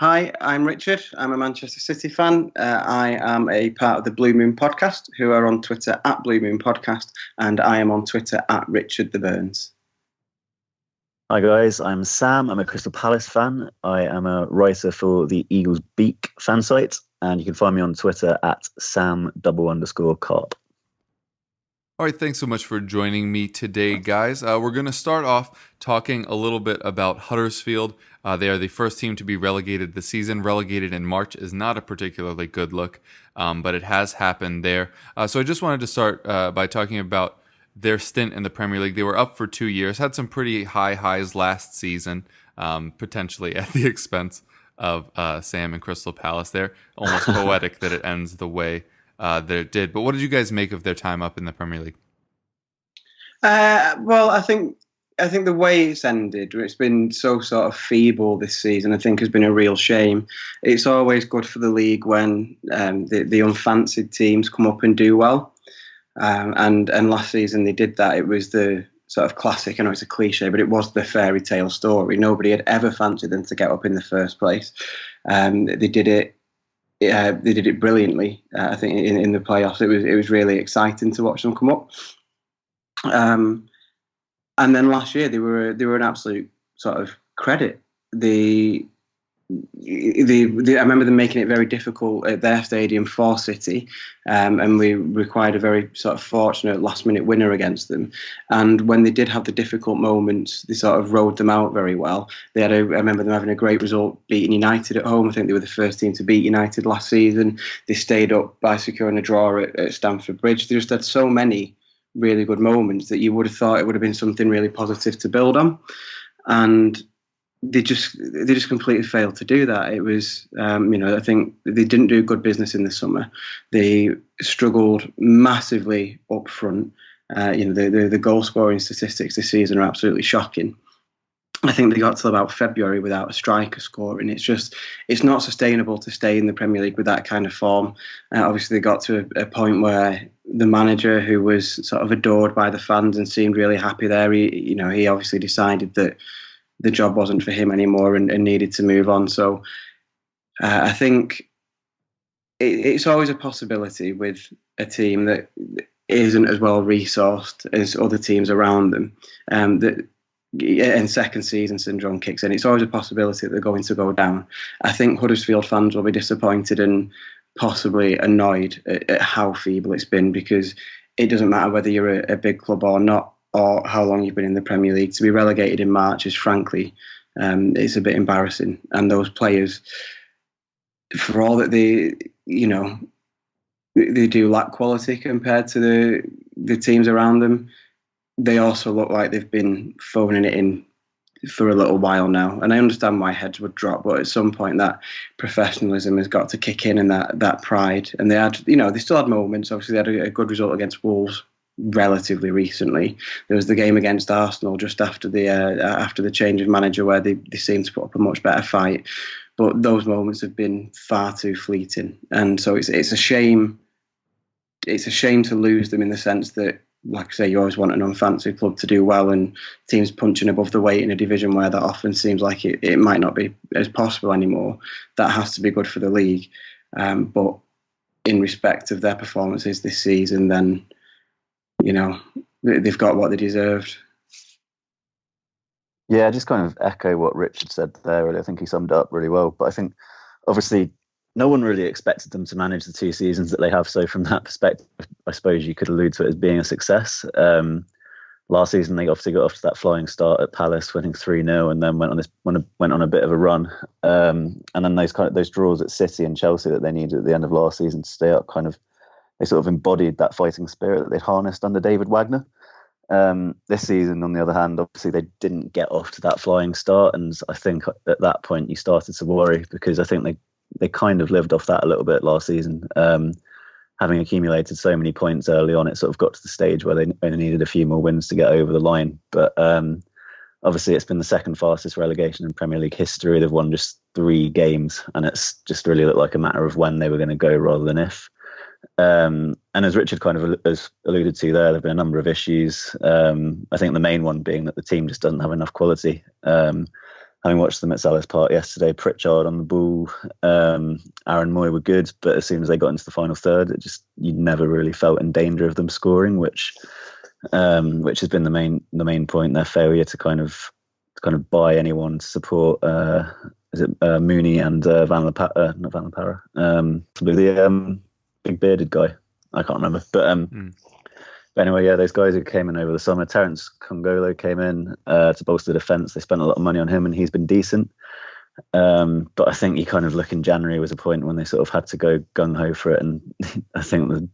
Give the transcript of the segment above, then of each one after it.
Hi, I'm Richard. I'm a Manchester City fan. Uh, I am a part of the Blue Moon Podcast, who are on Twitter at Blue Moon Podcast, and I am on Twitter at Richard the Burns. Hi guys, I'm Sam. I'm a Crystal Palace fan. I am a writer for the Eagles Beak fan site, and you can find me on Twitter at Sam double underscore cop. All right, thanks so much for joining me today, guys. Uh, we're going to start off talking a little bit about Huddersfield. Uh, they are the first team to be relegated this season. Relegated in March is not a particularly good look, um, but it has happened there. Uh, so I just wanted to start uh, by talking about their stint in the Premier League. They were up for two years, had some pretty high highs last season, um, potentially at the expense of uh, Sam and Crystal Palace. There, almost poetic that it ends the way uh, that it did. But what did you guys make of their time up in the Premier League? Uh, well, I think I think the way it's ended, it's been so sort of feeble this season. I think has been a real shame. It's always good for the league when um, the the unfancied teams come up and do well. Um, and and last season they did that. It was the sort of classic. I know it's a cliche, but it was the fairy tale story. Nobody had ever fancied them to get up in the first place. Um, they did it. Uh, they did it brilliantly. Uh, I think in, in the playoffs, it was it was really exciting to watch them come up. Um, and then last year they were they were an absolute sort of credit. The the, the, I remember them making it very difficult at their stadium for City, um, and we required a very sort of fortunate last minute winner against them. And when they did have the difficult moments, they sort of rode them out very well. They had a, I remember them having a great result beating United at home. I think they were the first team to beat United last season. They stayed up by securing a draw at, at Stamford Bridge. They just had so many really good moments that you would have thought it would have been something really positive to build on. And they just they just completely failed to do that. It was um, you know I think they didn't do good business in the summer. They struggled massively up front. Uh, you know the, the, the goal scoring statistics this season are absolutely shocking. I think they got to about February without a striker scoring. It's just it's not sustainable to stay in the Premier League with that kind of form. Uh, obviously, they got to a, a, point where the manager, who was sort of adored by the fans and seemed really happy there, he you know he obviously decided that the job wasn't for him anymore and, and needed to move on. So uh, I think it, it's always a possibility with a team that isn't as well resourced as other teams around them. Um, that and second season syndrome kicks in. It's always a possibility that they're going to go down. I think Huddersfield fans will be disappointed and possibly annoyed at, at how feeble it's been because it doesn't matter whether you're a, a big club or not or how long you've been in the Premier League. To be relegated in March is frankly, um, it's a bit embarrassing. And those players, for all that they, you know, they do lack quality compared to the the teams around them, they also look like they've been phoning it in for a little while now. And I understand why heads would drop, but at some point that professionalism has got to kick in and that that pride. And they had, you know, they still had moments. Obviously, they had a, a good result against Wolves relatively recently. There was the game against Arsenal just after the uh, after the change of manager where they, they seemed to put up a much better fight. But those moments have been far too fleeting, and so it's it's a shame. It's a shame to lose them in the sense that, like I say, you always want an unfancy club to do well, and teams punching above the weight in a division where that often seems like it, it might not be as possible anymore. That has to be good for the league. Um, but in respect of their performances this season, then you know, they've got what they deserved. Yeah, I just kind of echo what Richard said there. Really. I think he summed it up really well. But I think, obviously, no one really expected them to manage the two seasons that they have. So from that perspective, I suppose you could allude to it as being a success. Um, last season they obviously got off to that flying start at Palace, winning three 0 and then went on this went, went on a bit of a run. Um, and then those kind of those draws at City and Chelsea that they needed at the end of last season to stay up, kind of they sort of embodied that fighting spirit that they'd harnessed under David Wagner. Um, this season, on the other hand, obviously they didn't get off to that flying start, and I think at that point you started to worry because I think they they kind of lived off that a little bit last season. Um, having accumulated so many points early on, it sort of got to the stage where they only needed a few more wins to get over the line. But um, obviously, it's been the second fastest relegation in Premier League history. They've won just three games, and it's just really looked like a matter of when they were going to go rather than if. Um, and as Richard kind of has alluded to there, there have been a number of issues. Um, I think the main one being that the team just doesn't have enough quality. Um, having watched them at Park yesterday, Pritchard on the ball, um, Aaron Mooy were good, but as soon as they got into the final third, it just you never really felt in danger of them scoring, which um, which has been the main the main point. Their failure to kind of to kind of buy anyone to support. Uh, is it uh, Mounié and uh, Van La uh, not Van La Parra, um, the um, big bearded guy. I can't remember, but um, mm. But anyway, yeah, those guys who came in over the summer, Terence Kongolo came in uh, to bolster the defence. They spent a lot of money on him, and he's been decent. Um, but I think you kind of look in January was a point when they sort of had to go gung ho for it, and I think the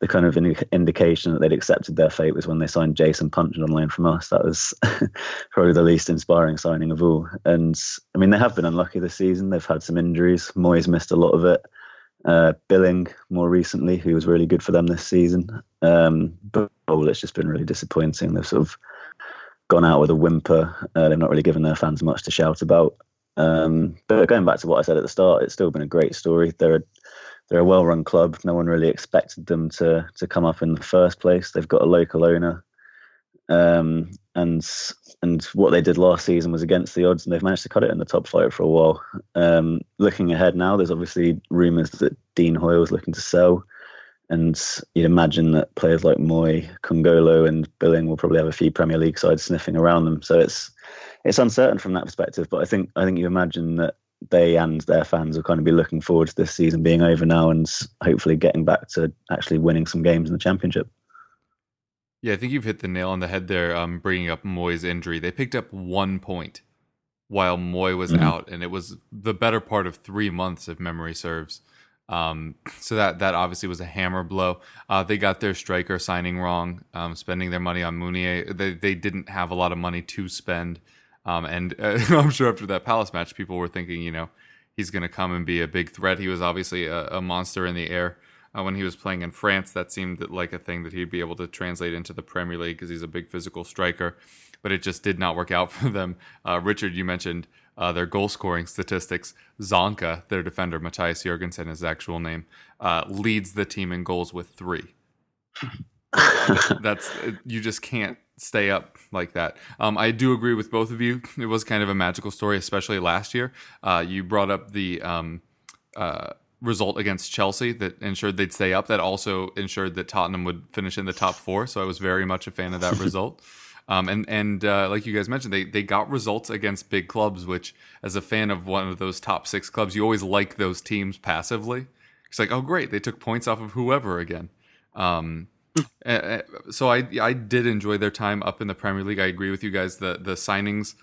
the kind of indication that they'd accepted their fate was when they signed Jason Puncheon on loan from us. That was probably the least inspiring signing of all. And I mean, they have been unlucky this season. They've had some injuries. Mooy's missed a lot of it uh, Billing more recently, who was really good for them this season. Um, but oh, it's just been really disappointing. They've sort of gone out with a whimper. Uh, they've not really given their fans much to shout about. Um, but going back to what I said at the start, it's still been a great story. They're a, they're a well-run club. No one really expected them to to come up in the first place. They've got a local owner, um, and and what they did last season was against the odds, and they've managed to cut it in the top flight for a while. Um, looking ahead now, there's obviously rumours that Dean Hoyle is looking to sell, and you'd imagine that players like Mooy, Kongolo, and Billing will probably have a few Premier League sides sniffing around them. So it's it's uncertain from that perspective. But I think I think you imagine that they and their fans will kind of be looking forward to this season being over now and hopefully getting back to actually winning some games in the championship. Yeah, I think you've hit the nail on the head there. Um, bringing up Mooy's injury, they picked up one point while Mooy was mm-hmm. out, and it was the better part of three months, if memory serves. Um, so that that obviously was a hammer blow. Uh, they got their striker signing wrong, um, spending their money on Mounié. They they didn't have a lot of money to spend, um, and uh, I'm sure after that Palace match, people were thinking, you know, he's going to come and be a big threat. He was obviously a, a monster in the air uh, when he was playing in France. That seemed like a thing that he'd be able to translate into the Premier League because he's a big physical striker. But it just did not work out for them. Uh, Richard, you mentioned uh, their goal scoring statistics. Zanka, their defender, Matthias Jorgensen, his actual name, uh, leads the team in goals with three. That's you just can't stay up like that. Um, I do agree with both of you. It was kind of a magical story, especially last year. Uh, you brought up the um, uh, result against Chelsea that ensured they'd stay up. That also ensured that Tottenham would finish in the top four. So I was very much a fan of that result. Um, and and uh, like you guys mentioned, they they got results against big clubs, which as a fan of one of those top six clubs, you always like those teams passively. It's like, oh great, they took points off of whoever again. Um, so I I did enjoy their time up in the Premier League. I agree with you guys. The the signings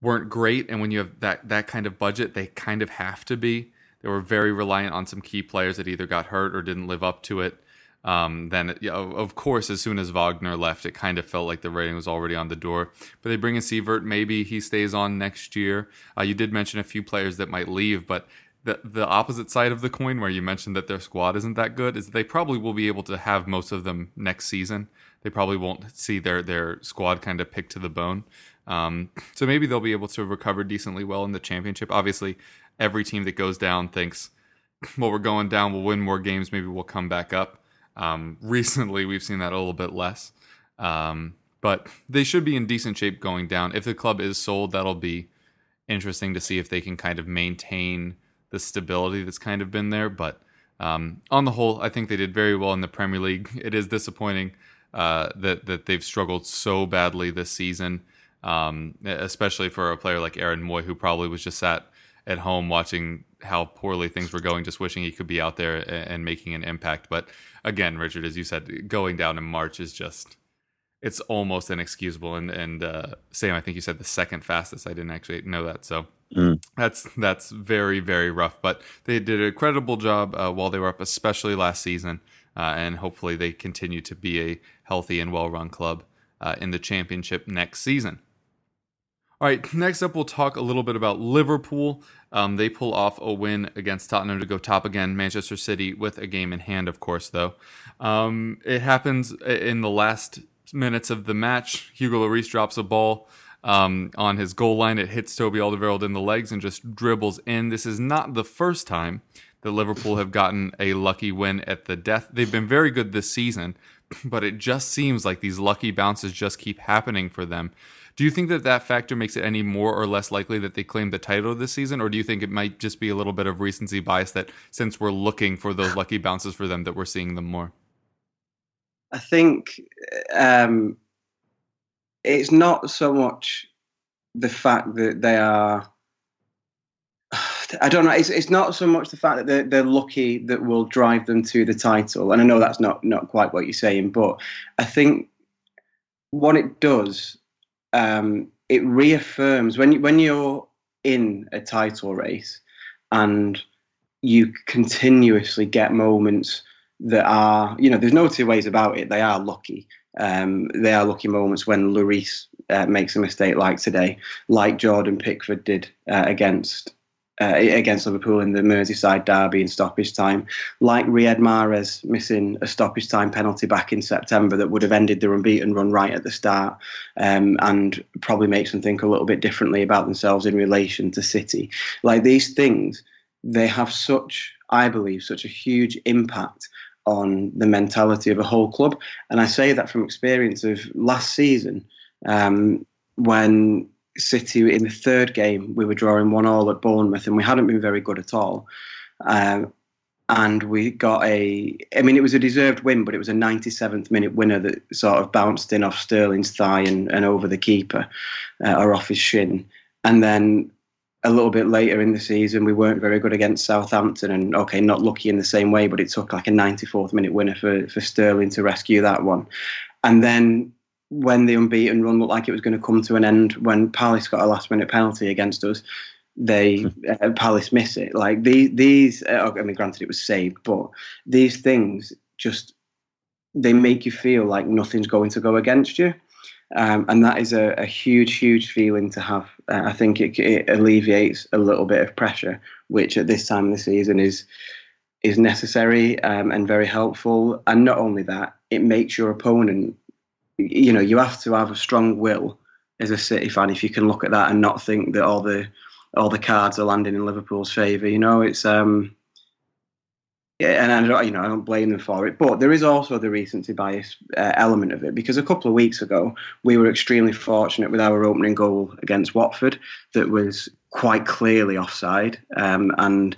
weren't great, and when you have that that kind of budget, they kind of have to be. They were very reliant on some key players that either got hurt or didn't live up to it. Um, then, of course, as soon as Wagner left, it kind of felt like the rating was already on the door. But they bring in Siewert. Maybe he stays on next year. Uh, you did mention a few players that might leave, but the the opposite side of the coin, where you mentioned that their squad isn't that good, is that they probably will be able to have most of them next season. They probably won't see their their squad kind of picked to the bone. Um, so maybe they'll be able to recover decently well in the championship. Obviously, every team that goes down thinks, well, we're going down, we'll win more games, maybe we'll come back up. Um, recently, we've seen that a little bit less. Um, but they should be in decent shape going down. If the club is sold, that'll be interesting to see if they can kind of maintain the stability that's kind of been there. But um, on the whole, I think they did very well in the Premier League. It is disappointing uh, that that they've struggled so badly this season, um, especially for a player like Aaron Mooy, who probably was just sat at home watching how poorly things were going, just wishing he could be out there and, and making an impact. But again, Richard, as you said, going down in March is just it's almost inexcusable. And and uh, Sam, I think you said the second fastest. I didn't actually know that, so Mm. that's that's very very rough. But they did a credible job uh, while they were up, especially last season, uh, and hopefully they continue to be a healthy and well run club uh, in the championship next season. All right, next up, we'll talk a little bit about Liverpool. Um, they pull off a win against Tottenham to go top again. Manchester City with a game in hand, of course, though. Um, it happens in the last minutes of the match. Hugo Lloris drops a ball um, on his goal line. It hits Toby Alderweireld in the legs and just dribbles in. This is not the first time that Liverpool have gotten a lucky win at the death. They've been very good this season, but it just seems like these lucky bounces just keep happening for them. Do you think that that factor makes it any more or less likely that they claim the title this season, or do you think it might just be a little bit of recency bias that since we're looking for those lucky bounces for them, that we're seeing them more? I think um, it's not so much the fact that they are. I don't know. It's, it's not so much the fact that they're, they're lucky that will drive them to the title, and I know that's not not quite what you're saying, but I think what it does, um, it reaffirms when you, when you're in a title race, and you continuously get moments that are, you know, there's no two ways about it. They are lucky. Um, they are lucky moments when Lloris uh, makes a mistake like today, like Jordan Pickford did uh, against uh, against Liverpool in the Merseyside derby in stoppage time, like Riyad Mahrez missing a stoppage time penalty back in September that would have ended the unbeaten run right at the start, um, and probably makes them think a little bit differently about themselves in relation to City. Like these things, they have such, I believe, such a huge impact on the mentality of a whole club. And I say that from experience of last season um, when City in the third game we were drawing one all at Bournemouth and we hadn't been very good at all. Um, and we got a, I mean, it was a deserved win, but it was a 97th minute winner that sort of bounced in off Sterling's thigh and, and over the keeper uh, or off his shin. And then a little bit later in the season, we weren't very good against Southampton, and okay, not lucky in the same way, but it took like a 94th minute winner for for Sterling to rescue that one. And then when the unbeaten run looked like it was going to come to an end, when Palace got a last minute penalty against us, they uh, Palace miss it. Like these, these. Uh, I mean, granted, it was saved, but these things just they make you feel like nothing's going to go against you. Um, and that is a, a, huge, huge feeling to have. Uh, I think it, it, alleviates a little bit of pressure, which at this time of the season is is necessary um, and very helpful. And not only that, it makes your opponent. You know, you have to have a strong will as a City fan if you can look at that and not think that all the all the cards are landing in Liverpool's favour. You know, it's um, yeah, and I don't, you know, I don't blame them for it. But there is also the recency bias uh, element of it because a couple of weeks ago we were extremely fortunate with our opening goal against Watford that was quite clearly offside. Um, and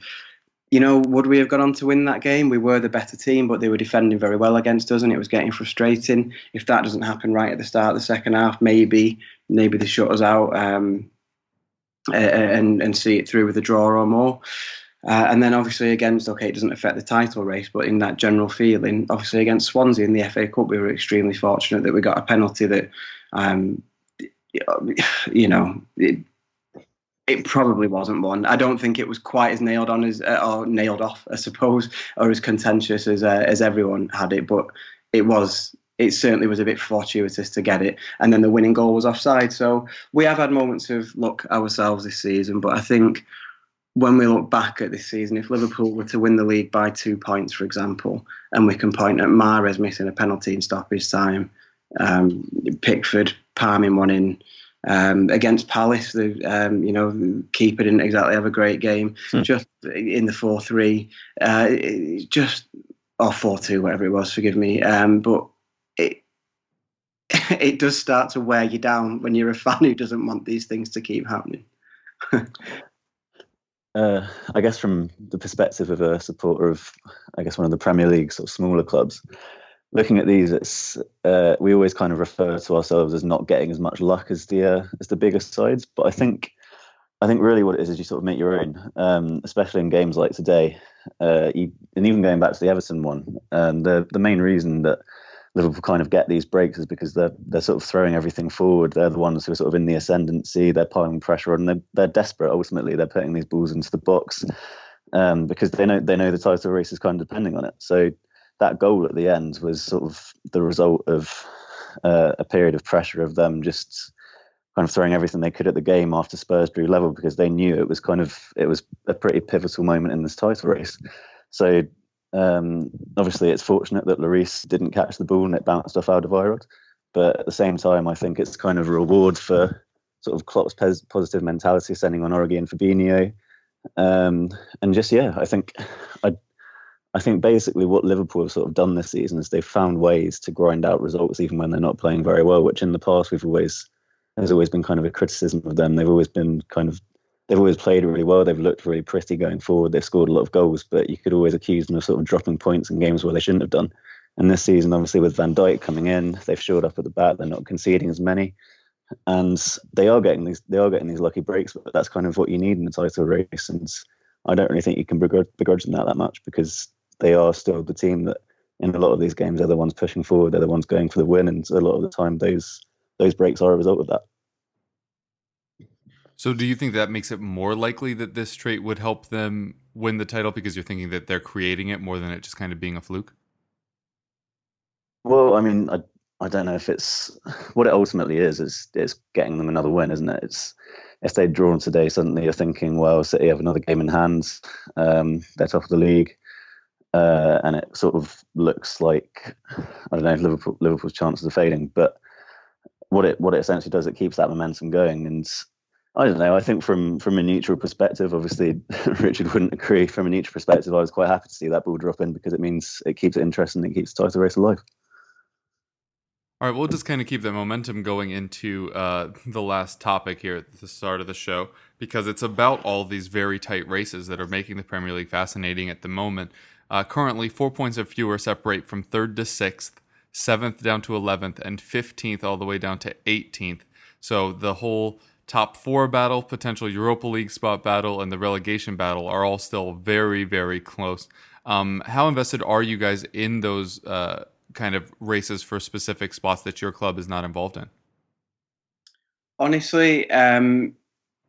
you know, would we have gone on to win that game? We were the better team, but they were defending very well against us, and it was getting frustrating. If that doesn't happen right at the start of the second half, maybe maybe they shut us out um, and and see it through with a draw or more. Uh, and then obviously against, okay, it doesn't affect the title race, but in that general feeling, obviously against Swansea in the FA Cup, we were extremely fortunate that we got a penalty that, um, you know, it, it probably wasn't one. I don't think it was quite as nailed on as, uh, or nailed off, I suppose, or as contentious as uh, as everyone had it, but it was. It certainly was a bit fortuitous to get it, and then the winning goal was offside. So we have had moments of luck ourselves this season, but I think when we look back at this season, if Liverpool were to win the league by two points, for example, and we can point at Mahrez missing a penalty in stoppage time, um, Pickford palming one in um, against Palace, the um, you know the keeper didn't exactly have a great game. Hmm. Just in the four three, uh, just or four two, whatever it was. Forgive me, um, but it. It does start to wear you down when you're a fan who doesn't want these things to keep happening. Uh, I guess from the perspective of a supporter of, I guess one of the Premier League sort of smaller clubs, looking at these, it's uh, we always kind of refer to ourselves as not getting as much luck as the uh, as the bigger sides. But I think I think really what it is is you sort of make your own, um, especially in games like today. Uh, you, and even going back to the Everton one, um, the the main reason that Liverpool kind of get these breaks is because they're they're sort of throwing everything forward. They're the ones who are sort of in the ascendancy. They're piling pressure on. They're they're desperate. Ultimately, they're putting these balls into the box um, because they know they know the title race is kind of depending on it. So that goal at the end was sort of the result of uh, a period of pressure of them just kind of throwing everything they could at the game after Spurs drew level because they knew it was kind of it was a pretty pivotal moment in this title race. So um, obviously, it's fortunate that Lloris didn't catch the ball and it bounced off Alderweireld. But at the same time, I think it's kind of a reward for sort of Klopp's positive mentality, sending on Origi and Fabinho. Um, and just yeah, I think I I think basically what Liverpool have sort of done this season is they've found ways to grind out results even when they're not playing very well, which in the past we've always there's always been kind of a criticism of them. They've always been kind of they've always played really well. They've looked really pretty going forward. They've scored a lot of goals, but you could always accuse them of sort of dropping points in games where they shouldn't have done. And this season, obviously, with Van Dijk coming in, they've shored up at the back. They're not conceding as many, and they are getting these they are getting these lucky breaks. But that's kind of what you need in the title race. And I don't really think you can begrudge, begrudge them that that much because they are still the team that, in a lot of these games, are the ones pushing forward. They're the ones going for the win, and a lot of the time, those those breaks are a result of that. So, do you think that makes it more likely that this trait would help them win the title because you're thinking that they're creating it more than it just kind of being a fluke? Well, I mean, I I don't know if it's what it ultimately is. Is it's getting them another win, isn't it? It's if they'd drawn today, suddenly you're thinking, well, City have another game in hand. Um, they're top of the league, uh, and it sort of looks like I don't know Liverpool Liverpool's chances are fading, but what it what it essentially does, it keeps that momentum going and I don't know. I think from from a neutral perspective, obviously Richard wouldn't agree. From a neutral perspective, I was quite happy to see that ball drop in because it means it keeps it interesting. It keeps the title race alive. All right, we'll just kind of keep that momentum going into uh, the last topic here at the start of the show because it's about all these very tight races that are making the Premier League fascinating at the moment. Uh, currently, four points or fewer separate from third to sixth, seventh down to 11th, and 15th all the way down to 18th. So the whole top four battle, potential Europa League spot battle, and the relegation battle are all still very, very close. Um, how invested are you guys in those uh, kind of races for specific spots that your club is not involved in? Honestly, um,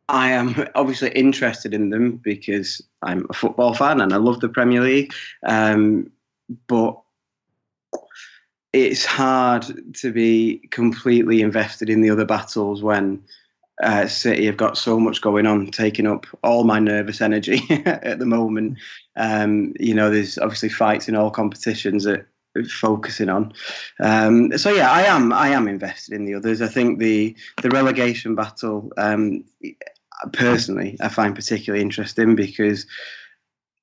I am obviously interested in them because I'm a football fan and I love the Premier League. Um, but it's hard to be completely invested in the other battles when uh, City have got so much going on, taking up all my nervous energy at the moment. Um, you know, there's obviously fights in all competitions that focusing on. Um, so yeah, I am I am invested in the others. I think the the relegation battle um, personally I find particularly interesting because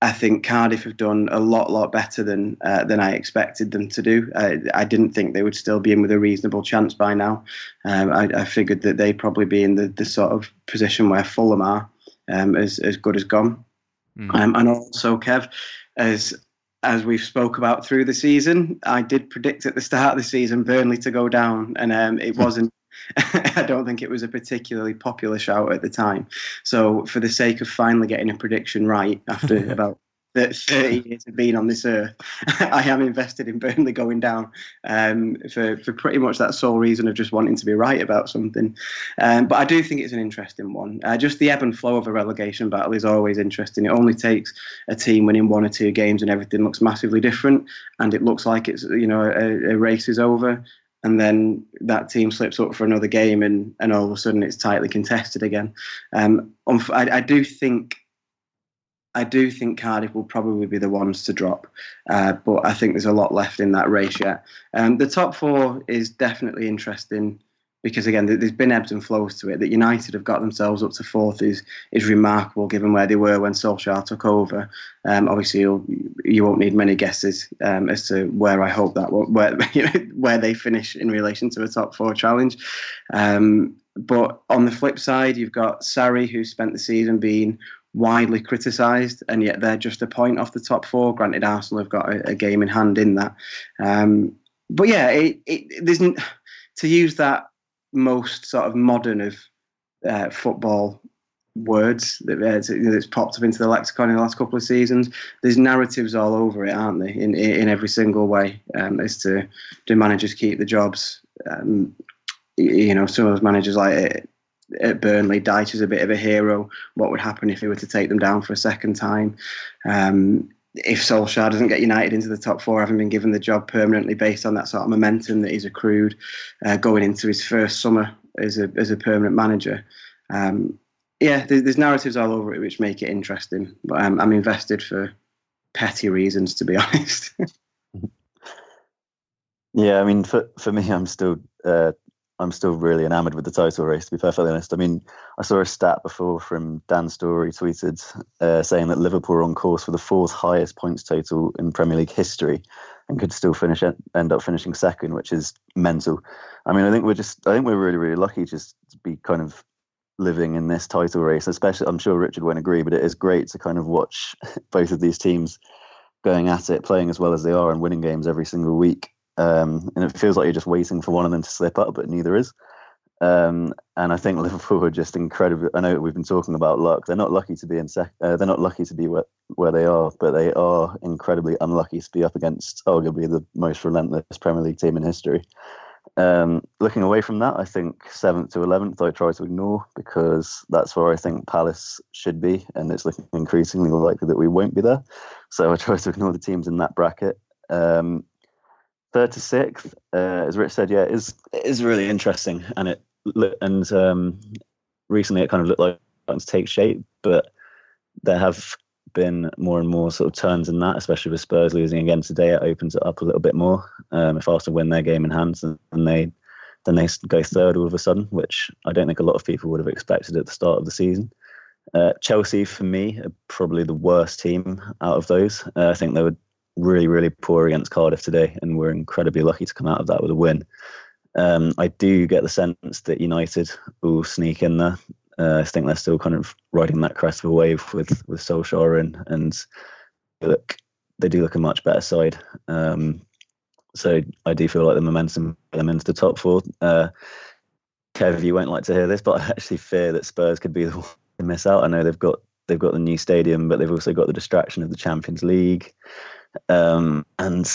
I think Cardiff have done a lot, lot better than uh, than I expected them to do. I, I, didn't think they would still be in with a reasonable chance by now. Um, I, I, figured that they'd probably be in the, the sort of position where Fulham are, um, as as good as gone. Mm. Um, and also, Kev, as as we've spoke about through the season, I did predict at the start of the season Burnley to go down, and um, it wasn't. I don't think it was a particularly popular shout at the time. So, for the sake of finally getting a prediction right after about 30 years of being on this earth, I am invested in Burnley going down um, for, for pretty much that sole reason of just wanting to be right about something. Um, but I do think it's an interesting one. Uh, just the ebb and flow of a relegation battle is always interesting. It only takes a team winning one or two games and everything looks massively different, and it looks like it's you know a, a race is over and then that team slips up for another game, and, and all of a sudden it's tightly contested again. Um, I, I do think. I do think Cardiff will probably be the ones to drop, uh, but I think there's a lot left in that race yet. Um, the top four is definitely interesting because again, there's been ebbs and flows to it. That United have got themselves up to fourth is is remarkable, given where they were when Solskjaer took over. Um, obviously, you'll, you won't need many guesses um, as to where I hope that where where they finish in relation to a top four challenge. Um, but on the flip side, you've got Sarri, who spent the season being widely criticised, and yet they're just a point off the top four. Granted, Arsenal have got a, a game in hand in that. Um, but yeah, it, it, there's to use that most sort of modern of uh, football words that uh, that's popped up into the lexicon in the last couple of seasons. There's narratives all over it, aren't they? In in every single way, um, as to do managers keep the jobs? Um, you know, some of those managers like at Burnley, Dyche is a bit of a hero. What would happen if he were to take them down for a second time? Um, if Solskjaer doesn't get United into the top four, having been given the job permanently based on that sort of momentum that he's accrued uh, going into his first summer as a as a permanent manager. Um, yeah, there's, there's, narratives all over it which make it interesting. But um, I'm invested for petty reasons, to be honest. yeah, I mean, for for me, I'm still uh, I'm still really enamored with the title race. To be perfectly honest, I mean, I saw a stat before from Dan Story tweeted uh, saying that Liverpool are on course for the fourth highest points total in Premier League history, and could still finish end up finishing second, which is mental. I mean, I think we're just I think we're really really lucky just to be kind of living in this title race. Especially, I'm sure Richard won't agree, but it is great to kind of watch both of these teams going at it, playing as well as they are, and winning games every single week. Um, and it feels like you're just waiting for one of them to slip up, but neither is. Um, and I think Liverpool are just incredible. I know we've been talking about luck. They're not lucky to be in sec- uh, They're not lucky to be where, where they are, but they are incredibly unlucky to be up against arguably the most relentless Premier League team in history. Um, looking away from that, I think seventh to eleventh I try to ignore because that's where I think Palace should be, and it's looking increasingly likely that we won't be there. So I try to ignore the teams in that bracket. Um, third to sixth, uh, as Rich said, yeah, is is really interesting, and it and um, recently it kind of looked like to take shape, but there have been more and more sort of turns in that, especially with Spurs losing again today. It opens it up a little bit more. Um, if Arsenal win their game in hand, then they then they go third all of a sudden, which I don't think a lot of people would have expected at the start of the season. Uh, Chelsea, for me, are probably the worst team out of those. Uh, I think they were really, really poor against Cardiff today, and we're incredibly lucky to come out of that with a win. Um, I do get the sense that United will sneak in there. Uh, I think they're still kind of riding that crest of a wave with with Solskjaer and and they look they do look a much better side. Um, so I do feel like the momentum them into the top four. Uh, Kev, you won't like to hear this, but I actually fear that Spurs could be the one to miss out. I know they've got they've got the new stadium, but they've also got the distraction of the Champions League. Um, and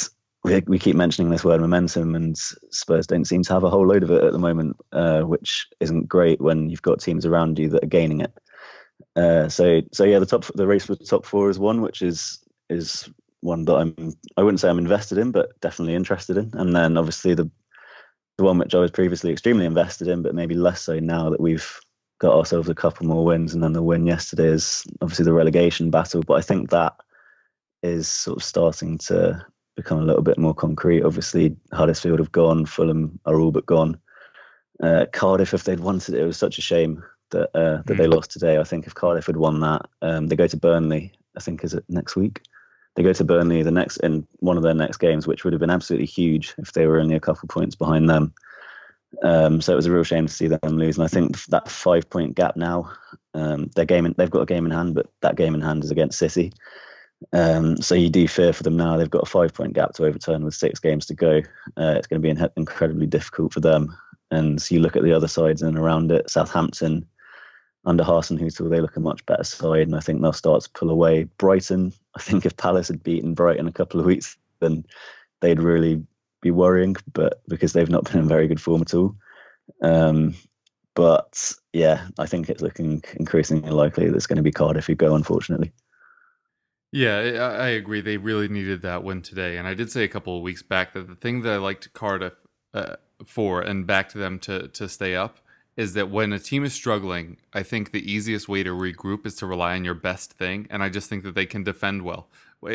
we, we keep mentioning this word momentum, and Spurs don't seem to have a whole load of it at the moment, uh, which isn't great when you've got teams around you that are gaining it. Uh, so, so yeah, the top the race for the top four is one, which is is one that I'm I wouldn't say I'm invested in, but definitely interested in. And then obviously the the one which I was previously extremely invested in, but maybe less so now that we've got ourselves a couple more wins, and then the win yesterday is obviously the relegation battle. But I think that is sort of starting to become a little bit more concrete. Obviously, Huddersfield have gone, Fulham are all but gone. Uh, Cardiff, if they'd wanted it, it was such a shame that uh, that mm. they lost today. I think if Cardiff had won that, um, they go to Burnley. I think is it next week. They go to Burnley the next in one of their next games, which would have been absolutely huge if they were only a couple points behind them. Um, so it was a real shame to see them lose. And I think that five point gap now, um, their game in, they've got a game in hand, but that game in hand is against City. Um, so you do fear for them now. They've got a five point gap to overturn with six games to go. Uh, it's going to be incredibly difficult for them. And so you look at the other sides and around it, Southampton under Hasenhüttl, they look a much better side, and I think they'll start to pull away. Brighton, I think if Palace had beaten Brighton a couple of weeks, then they'd really be worrying, but because they've not been in very good form at all. Um, but yeah, I think it's looking increasingly likely that it's going to be Cardiff who go, unfortunately. Yeah, I agree. They really needed that win today. And I did say a couple of weeks back that the thing that I liked Cardiff uh, for and back to them to, to stay up is that when a team is struggling, I think the easiest way to regroup is to rely on your best thing. And I just think that they can defend well.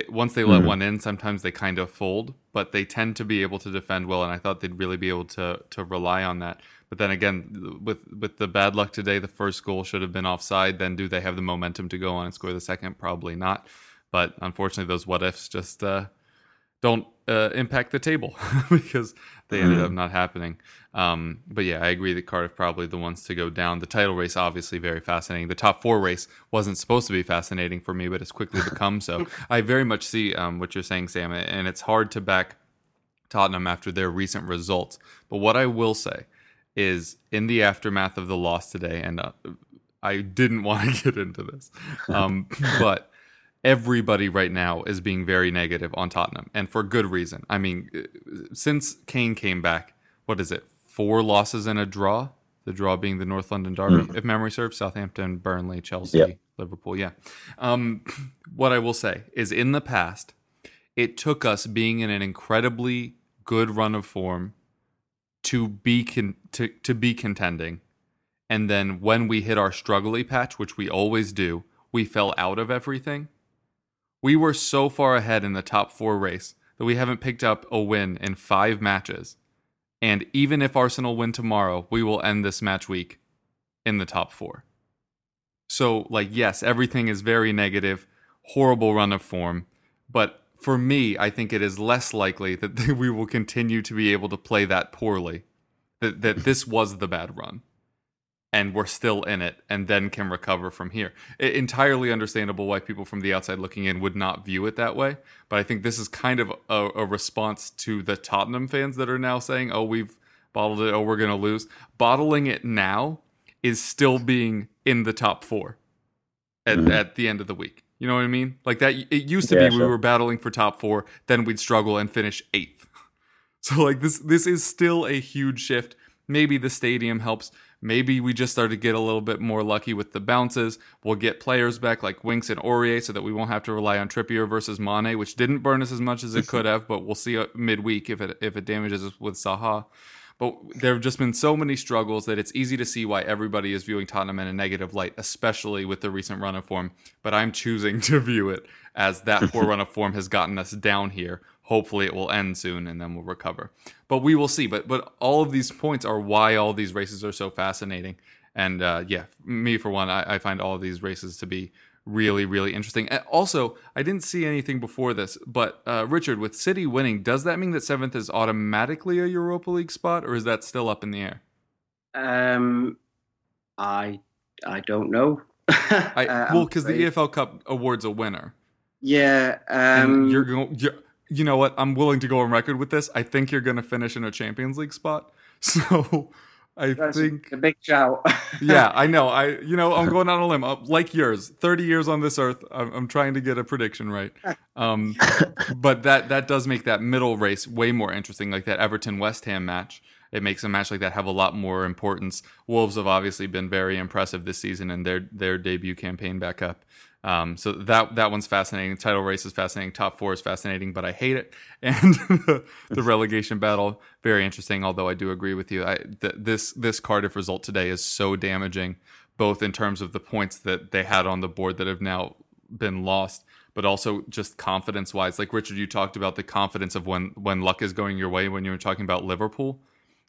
Once they let mm-hmm. one in, sometimes they kind of fold, but they tend to be able to defend well. And I thought they'd really be able to to rely on that. But then again, with with the bad luck today, the first goal should have been offside. Then do they have the momentum to go on and score the second? Probably not. But unfortunately, those what ifs just uh, don't uh, impact the table because they ended up not happening. Um, but yeah, I agree that Cardiff probably the ones to go down. The title race obviously very fascinating. The top four race wasn't supposed to be fascinating for me, but it's quickly become so. I very much see um, what you're saying, Sam, and it's hard to back Tottenham after their recent results. But what I will say is, in the aftermath of the loss today, and uh, I didn't want to get into this, um, but everybody right now is being very negative on Tottenham, and for good reason. I mean, since Kane came back, what is it? Four losses and a draw. The draw being the North London derby, if memory serves. Southampton, Burnley, Chelsea, Yep. Liverpool. Yeah. Um, what I will say is, in the past, it took us being in an incredibly good run of form to be con- to, to be contending and then when we hit our struggly patch which we always do we fell out of everything we were so far ahead in the top 4 race that we haven't picked up a win in 5 matches. And even if Arsenal win tomorrow we will end this match week in the top 4 so like yes everything is very negative horrible run of form. But for me, I think it is less likely that we will continue to be able to play that poorly. That that this was the bad run, and we're still in it, and then can recover from here. I- entirely understandable why people from the outside looking in would not view it that way. But I think this is kind of a, a response to the Tottenham fans that are now saying, "Oh, we've bottled it. Oh, we're gonna lose." Bottling it now is still being in the top four at, mm-hmm. at the end of the week. You know what I mean? Like that. It used to Yeah, be we were battling for top four, then we'd struggle and finish eighth. So like this, this is still a huge shift. Maybe the stadium helps. Maybe we just start to get a little bit more lucky with the bounces. We'll get players back like Winks and Aurier so that we won't have to rely on Trippier versus Mane, which didn't burn us as much as it could have. But we'll see uh, midweek if it if it damages us with Sané. But there have just been so many struggles that it's easy to see why everybody is viewing Tottenham in a negative light, especially with the recent run of form. But I'm choosing to view it as that poor run of form has gotten us down here. Hopefully, it will end soon and then we'll recover. But we will see. But but all of these points are why all these races are so fascinating. And uh, yeah, me for one, I, I find all of these races to be really really interesting. And also, I didn't see anything before this, but uh, Richard, with City winning, does that mean that seventh is automatically a Europa League spot, or is that still up in the air? Um, I I don't know. I, Uh, well, because the. EFL Cup awards a winner, yeah, and um, you're going. You're, you know what? I'm willing to go on record with this. I think you're going to finish in a Champions League spot. So I that's think a big shout. yeah, I know. I you know I'm going on a limb, uh, like yours. Thirty years on this earth, I'm, I'm trying to get a prediction right. Um, but that that does make that middle race way more interesting. Like that Everton West Ham match, it makes a match like that have a lot more importance. Wolves have obviously been very impressive this season in their their debut campaign back up. Um, so that that one's fascinating. Title race is fascinating. Top four is fascinating, but I hate it. And the, relegation battle very interesting. Although I do agree with you, I, th- this this Cardiff result today is so damaging, both in terms of the points that they had on the board that have now been lost, but also just confidence wise. Like Richard, you talked about the confidence of when when luck is going your way. When you were talking about Liverpool,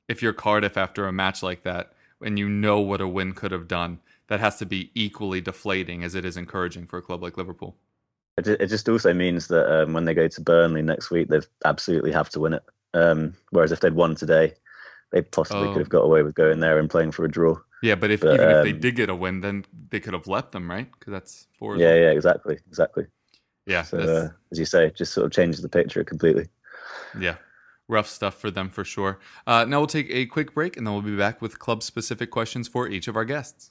if you're Cardiff after a match like that, and you know what a win could have done, that has to be equally deflating as it is encouraging for a club like Liverpool. It, it just also means that um, when they go to Burnley next week, they absolutely have to win it. Um, whereas if they'd won today, they possibly Oh. could have got away with going there and playing for a draw. Yeah, but if But, even if they um, did get a win, then they could have let them, right? Because that's four. Yeah, yeah, exactly, exactly. yeah. So uh, as you say, just sort of changes the picture completely. Yeah. Rough stuff for them for sure. Uh, now we'll take a quick break and then we'll be back with club specific questions for each of our guests.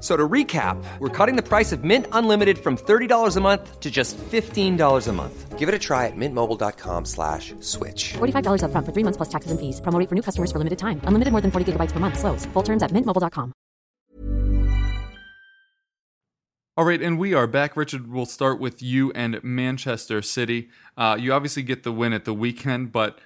F- So to recap, we're cutting the price of Mint Unlimited from $30 a month to just $15 a month. Give it a try at mintmobile.com slash switch. $45 upfront for three months plus taxes and fees. Promo rate for new customers for limited time. Unlimited more than 40 gigabytes per month. Slows. Full terms at mintmobile.com. All right, and we are back. Richard, we'll start with you and Manchester City. Uh, you obviously get the win at the weekend, but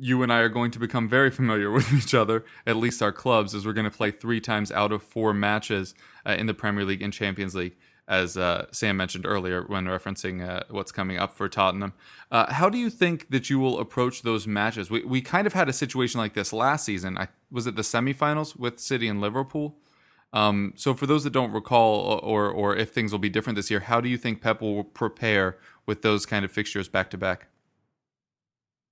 you and I are going to become very familiar with each other, at least our clubs, as we're going to play three times out of four matches uh, in the Premier League and Champions League, as uh, Sam mentioned earlier when referencing uh, what's coming up for Tottenham. Uh, how do you think that you will approach those matches? We, we kind of had a situation like this last season. I, was it the semifinals with City and Liverpool? Um, so, for those that don't recall, or or if things will be different this year, how do you think Pep will prepare with those kind of fixtures back to back?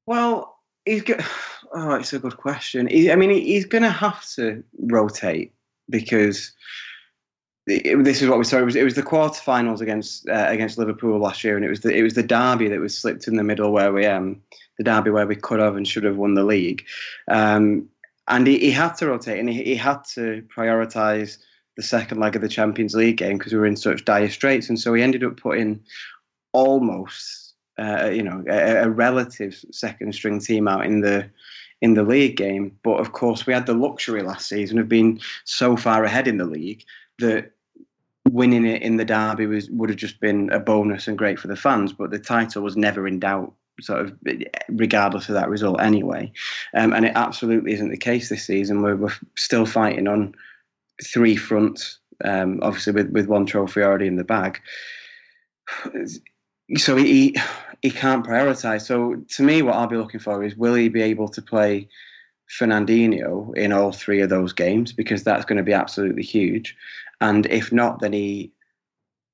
Well, he's oh, it's a good question. He, I mean, he's going to have to rotate because it, this is what we saw. It was, it was the quarterfinals against uh, against Liverpool last year, and it was the it was the derby that was slipped in the middle where we um the derby where we could have and should have won the league. Um, and he, he had to rotate and he, he had to prioritise the second leg of the Champions League game because we were in such dire straits. And so he ended up putting almost, uh, you know, a, a, relative second string team out in the in the league game. But of course, we had the luxury last season of being so far ahead in the league that winning it in the derby was would have just been a bonus and great for the fans. But the title was never in doubt sort of regardless of that result anyway. Um, and it absolutely isn't the case this season. We're, we're still fighting on three fronts, um, obviously with, with one trophy already in the bag. So he he can't prioritise. So to me, what I'll be looking for is will he be able to play Fernandinho in all three of those games because that's going to be absolutely huge. And if not, then he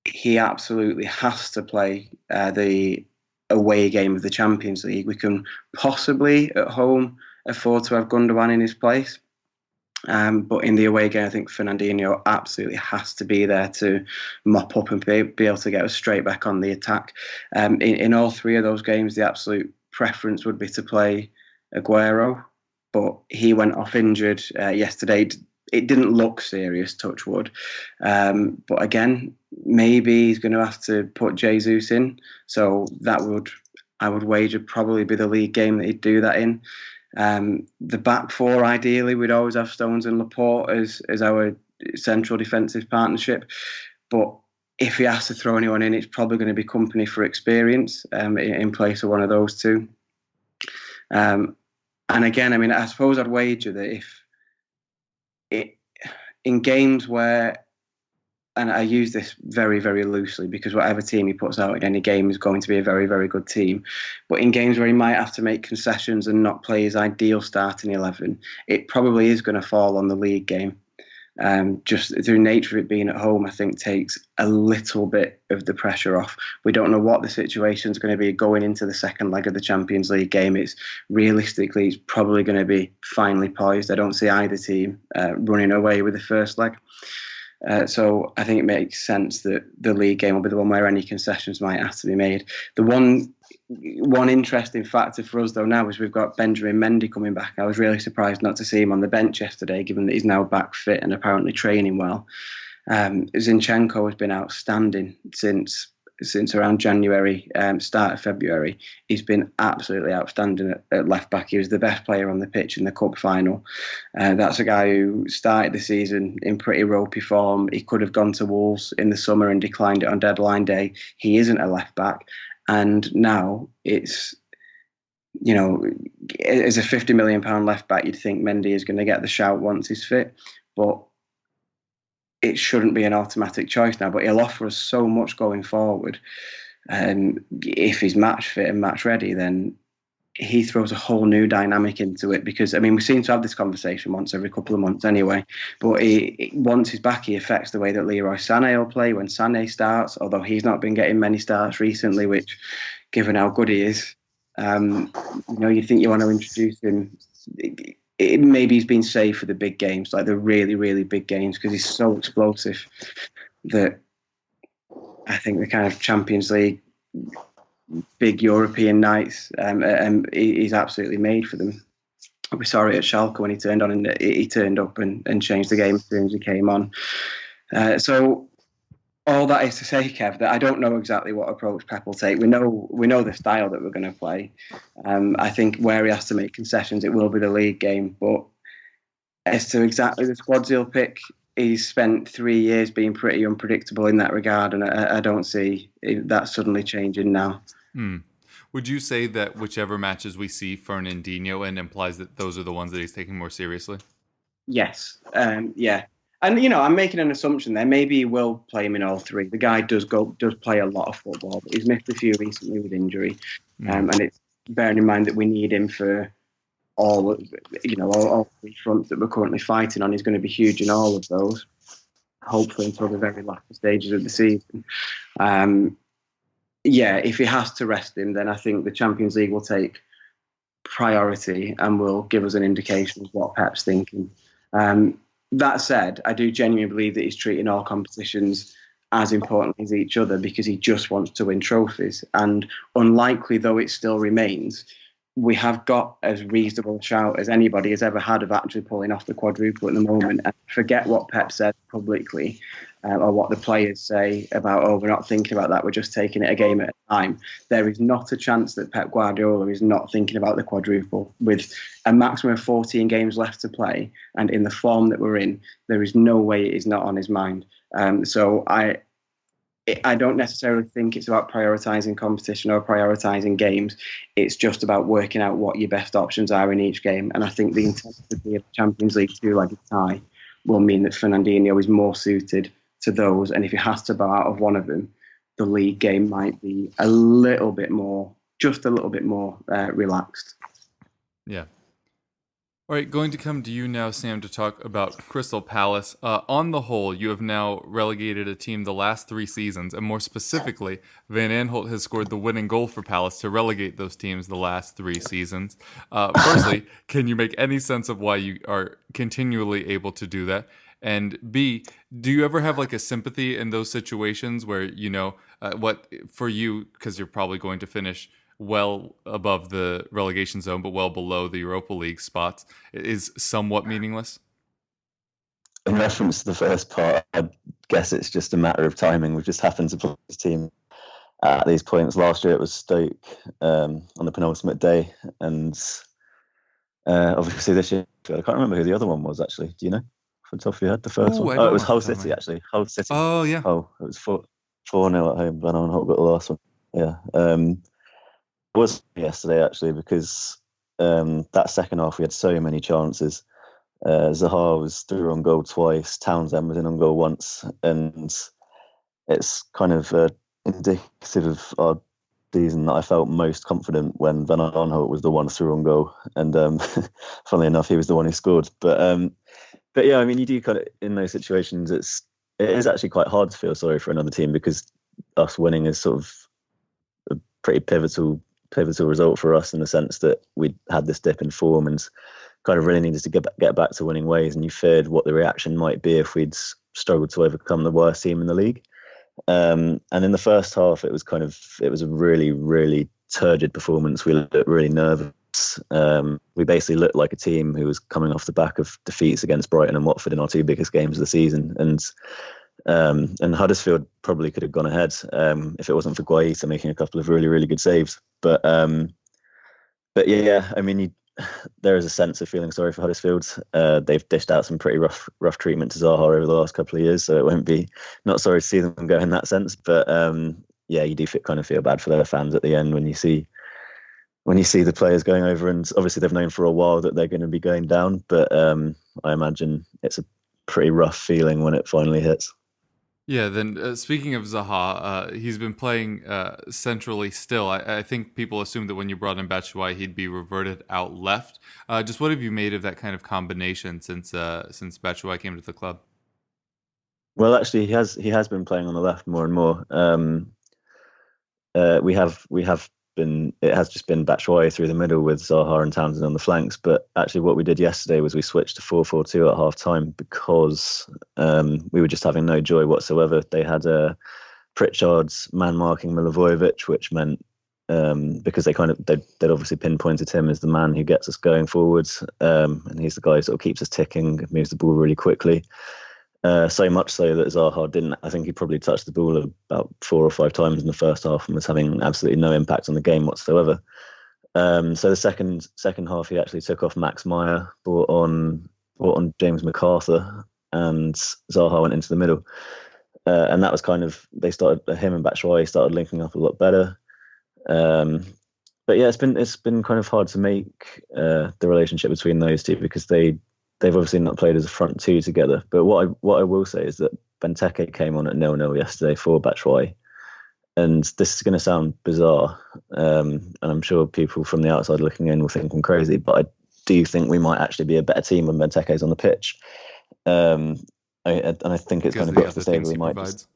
he absolutely has to play uh, the away game of the Champions League. We can possibly at home afford to have Gundogan in his place. Um, but in the away game, I think Fernandinho absolutely has to be there to mop up and be, be able to get us straight back on the attack. Um, in, in all three of those games, the absolute preference would be to play Aguero, but he went off injured uh, yesterday. It didn't look serious, touch wood. Um, but again, maybe he's going to have to put Jesus in. So that would, I would wager, probably be the league game that he'd do that in. Um, the back four, ideally, we'd always have Stones and Laporte as as our central defensive partnership. But if he has to throw anyone in, it's probably going to be Kompany for experience um, in, place of one of those two. Um, and again, I mean, I suppose I'd wager that if it, in games where and I use this very, very loosely because whatever team he puts out in any game is going to be a very, very good team. But in games where he might have to make concessions and not play his ideal starting 11, it probably is going to fall on the league game. Um, just through nature of it being at home, I think takes a little bit of the pressure off. We don't know what the situation is going to be going into the second leg of the Champions League game. It's realistically, it's probably going to be finely poised. I don't see either team uh, running away with the first leg. Uh, so I think it makes sense that the league game will be the one where any concessions might have to be made. The one one interesting factor for us though now is we've got Benjamin Mendy coming back. I was really surprised not to see him on the bench yesterday, given that he's now back fit and apparently training well. Um, Zinchenko has been outstanding since since around January, um, start of February. He's been absolutely outstanding at, at, left back. He was the best player on the pitch in the cup final. Uh, that's a guy who started the season in pretty ropey form. He could have gone to Wolves in the summer and declined it on deadline day. He isn't a left back, and now it's. You know, as a fifty million pound left back, you'd think Mendy is going to get the shout once he's fit, but it shouldn't be an automatic choice now, but he'll offer us so much going forward. And if he's match fit and match ready, then he throws a whole new dynamic into it because I mean we seem to have this conversation once every couple of months anyway. But he, once he's back, he affects the way that Leroy Sané will play when Sané starts. Although he's not been getting many starts recently, which, given how good he is, um, you know, you think you want to introduce him it, maybe he's been saved for the big games, like the really, really big games, because he's so explosive that I think the kind of Champions League, big European nights, um, um, he's absolutely made for them. We saw it at Schalke when he turned on and he turned up and, and changed the game as soon as he came on. Uh, so all that is to say, Kev, that I don't know exactly what approach Pep will take. We know we know the style that we're going to play. Um, I think where he has to make concessions, it will be the league game. But as to exactly the squads he'll pick, he's spent three years being pretty unpredictable in that regard, and I, I don't see that suddenly changing now. Hmm Would you say that whichever matches we see Fernandinho in implies that those are the ones that he's taking more seriously? Yes. Um, yeah. And you know, I'm making an assumption there. Maybe he will play him in all three. The guy does go does play a lot of football, but he's missed a few recently with injury. Um, and it's bearing in mind that we need him for all you know all, all three fronts that we're currently fighting on. He's going to be huge in all of those. Hopefully until the very last stages of the season. Um, yeah, if he has to rest him, then I think the Champions League will take priority and will give us an indication of what Pep's thinking. Um, that said, I do genuinely believe that he's treating all competitions as importantly as each other because he just wants to win trophies. And unlikely though it still remains, we have got as reasonable a shout as anybody has ever had of actually pulling off the quadruple at the moment. And forget what Pep said publicly uh, or what the players say about, oh, we're not thinking about that, we're just taking it a game at a time. There is not a chance that Pep Guardiola is not thinking about the quadruple. With a maximum of 14 games left to play and in the form that we're in, there is no way it is not on his mind. Um, so I, I don't necessarily think it's about prioritizing competition or prioritizing games. It's just about working out what your best options are in each game. And I think the intensity of the Champions League two-legged tie will mean that Fernandinho is more suited to those. And if he has to bow out of one of them, the league game might be a little bit more, just a little bit more uh, relaxed. Yeah. All right, going to come to you now, Sam, to talk about Crystal Palace. Uh, on the whole, you have now relegated a team the last three seasons, and more specifically, Van Aanholt has scored the winning goal for Palace to relegate those teams the last three seasons. Uh, firstly, can you make any sense of why you are continually able to do that? And B, do you ever have like a sympathy in those situations where you know uh, what for you because you're probably going to finish well above the relegation zone but well below the Europa League spots is somewhat meaningless? In reference to the first part, I guess it's just a matter of timing. We've just happened to play this team at these points. Last year it was Stoke um, on the penultimate day, and uh, obviously this year I can't remember who the other one was. Actually, do you know? The top of your head, the first Ooh, one. Oh, it was Hull the top of City actually. Hull City. Oh yeah. Oh, it was four four nil at home. Van Aanholt got the last one. Yeah, um, it was yesterday actually because um, that second half we had so many chances. Uh, Zaha was through on goal twice. Townsend was in on goal once, and it's kind of uh, indicative of our season that I felt most confident when Van Aanholt was the one through on goal, and um, funnily enough, he was the one who scored. But um, but yeah, I mean, you do kind of in those situations, it's it is actually quite hard to feel sorry for another team because us winning is sort of a pretty pivotal pivotal result for us in the sense that we had this dip in form and kind of really needed to get back, get back to winning ways. And you feared what the reaction might be if we'd struggled to overcome the worst team in the league. Um, and in the first half, it was kind of it was a really really turgid performance. We looked really nervous. Um, we basically looked like a team who was coming off the back of defeats against Brighton and Watford in our two biggest games of the season. And um, and Huddersfield probably could have gone ahead um, if it wasn't for Guaita making a couple of really really good saves. But um, but yeah, I mean, you, there is a sense of feeling sorry for Huddersfield. Uh, they've dished out some pretty rough rough treatment to Zaha over the last couple of years, so it won't be not sorry to see them go in that sense. But um, yeah, you do kind of feel bad for their fans at the end when you see when you see the players going over, and obviously they've known for a while that they're going to be going down. But um, I imagine it's a pretty rough feeling when it finally hits. Yeah, then uh, speaking of Zaha, uh, he's been playing uh, centrally still. I, I think people assumed that when you brought in Batshuayi, he'd be reverted out left. Uh, just what have you made of that kind of combination since uh, since Batshuayi came to the club? Well, actually, he has he has been playing on the left more and more. Um, uh, we have we have been it has just been Batshuayi through the middle with Zaha and Townsend on the flanks. But actually, what we did yesterday was we switched to four four two at half time because um, we were just having no joy whatsoever. They had uh, Pritchard's man marking Milivojevic, which meant um, because they kind of they'd, they'd obviously pinpointed him as the man who gets us going forwards, um, and he's the guy who sort of keeps us ticking, moves the ball really quickly. Uh, so much so that Zaha didn't. I think he probably touched the ball about four or five times in the first half and was having absolutely no impact on the game whatsoever. Um, so the second second half, he actually took off Max Meyer, brought on brought on James McArthur, and Zaha went into the middle. Uh, and that was kind of they started him and Batshuayi started linking up a lot better. Um, but yeah, it's been it's been kind of hard to make uh, the relationship between those two because they they've obviously not played as a front two together. But what I what I will say is that Benteke came on at nil nil yesterday for Batshuayi. And this is going to sound bizarre, um, and I'm sure people from the outside looking in will think I'm crazy, but I do think we might actually be a better team when Benteke's on the pitch. Um, I, and I think it's Because kind of of the got to stage things where he we might just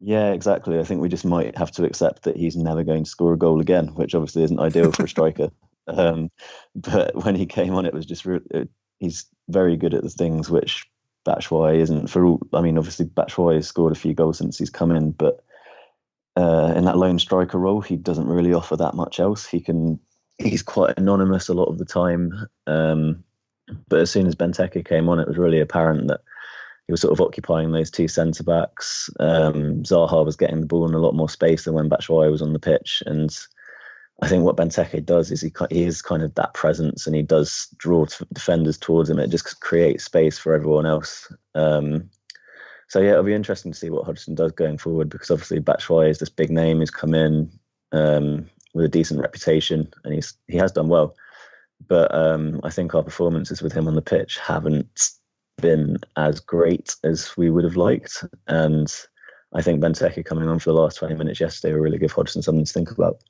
yeah, exactly. I think we just might have to accept that he's never going to score a goal again, which obviously isn't ideal for a striker. Um, but when he came on, it was just re- it, he's very good at the things which Batshuayi isn't. For all, I mean, obviously Batshuayi has scored a few goals since he's come in, but uh, in that lone striker role, he doesn't really offer that much else. He can he's quite anonymous a lot of the time. Um, but as soon as Benteke came on, it was really apparent that he was sort of occupying those two centre backs. Um, Zaha was getting the ball in a lot more space than when Batshuayi was on the pitch, and I think what Benteke does is he he is kind of that presence, and he does draw t- defenders towards him. It just creates space for everyone else. Um, so yeah, it'll be interesting to see what Hodgson does going forward because obviously Batshuayi is this big name who's come in um, with a decent reputation, and he's he has done well. But um, I think our performances with him on the pitch haven't been as great as we would have liked. And I think Benteke coming on for the last 20 minutes yesterday will really give Hodgson something to think about.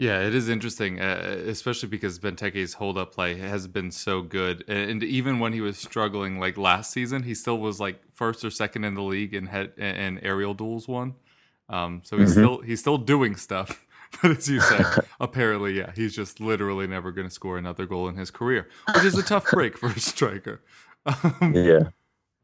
Yeah, it is interesting, uh, especially because Benteke's hold up play has been so good, and even when he was struggling, like last season, he still was like first or second in the league in head and aerial duels one. Um, so he's Mhm. still he's still doing stuff, but as you said, apparently, yeah, he's just literally never going to score another goal in his career, which is a tough break for a striker. Um, Yeah.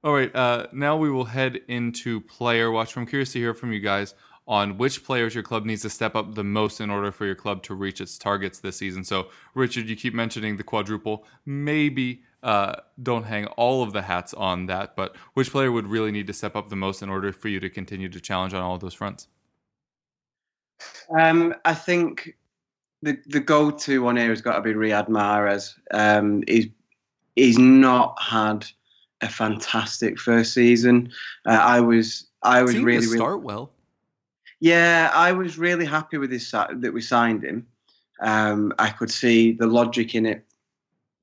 all right, uh, now we will head into player watch. I'm curious to hear from you guys on which players your club needs to step up the most in order for your club to reach its targets this season. So, Richard, you keep mentioning the quadruple. Maybe uh, don't hang all of the hats on that, but which player would really need to step up the most in order for you to continue to challenge on all those fronts? Um, I think the the go to one here has got to be Riyad Mahrez. Um, he's he's not had a fantastic first season. Uh, I was I was Seemed really to really start well. Yeah I was really happy with this that we signed him. Um, I could see the logic in it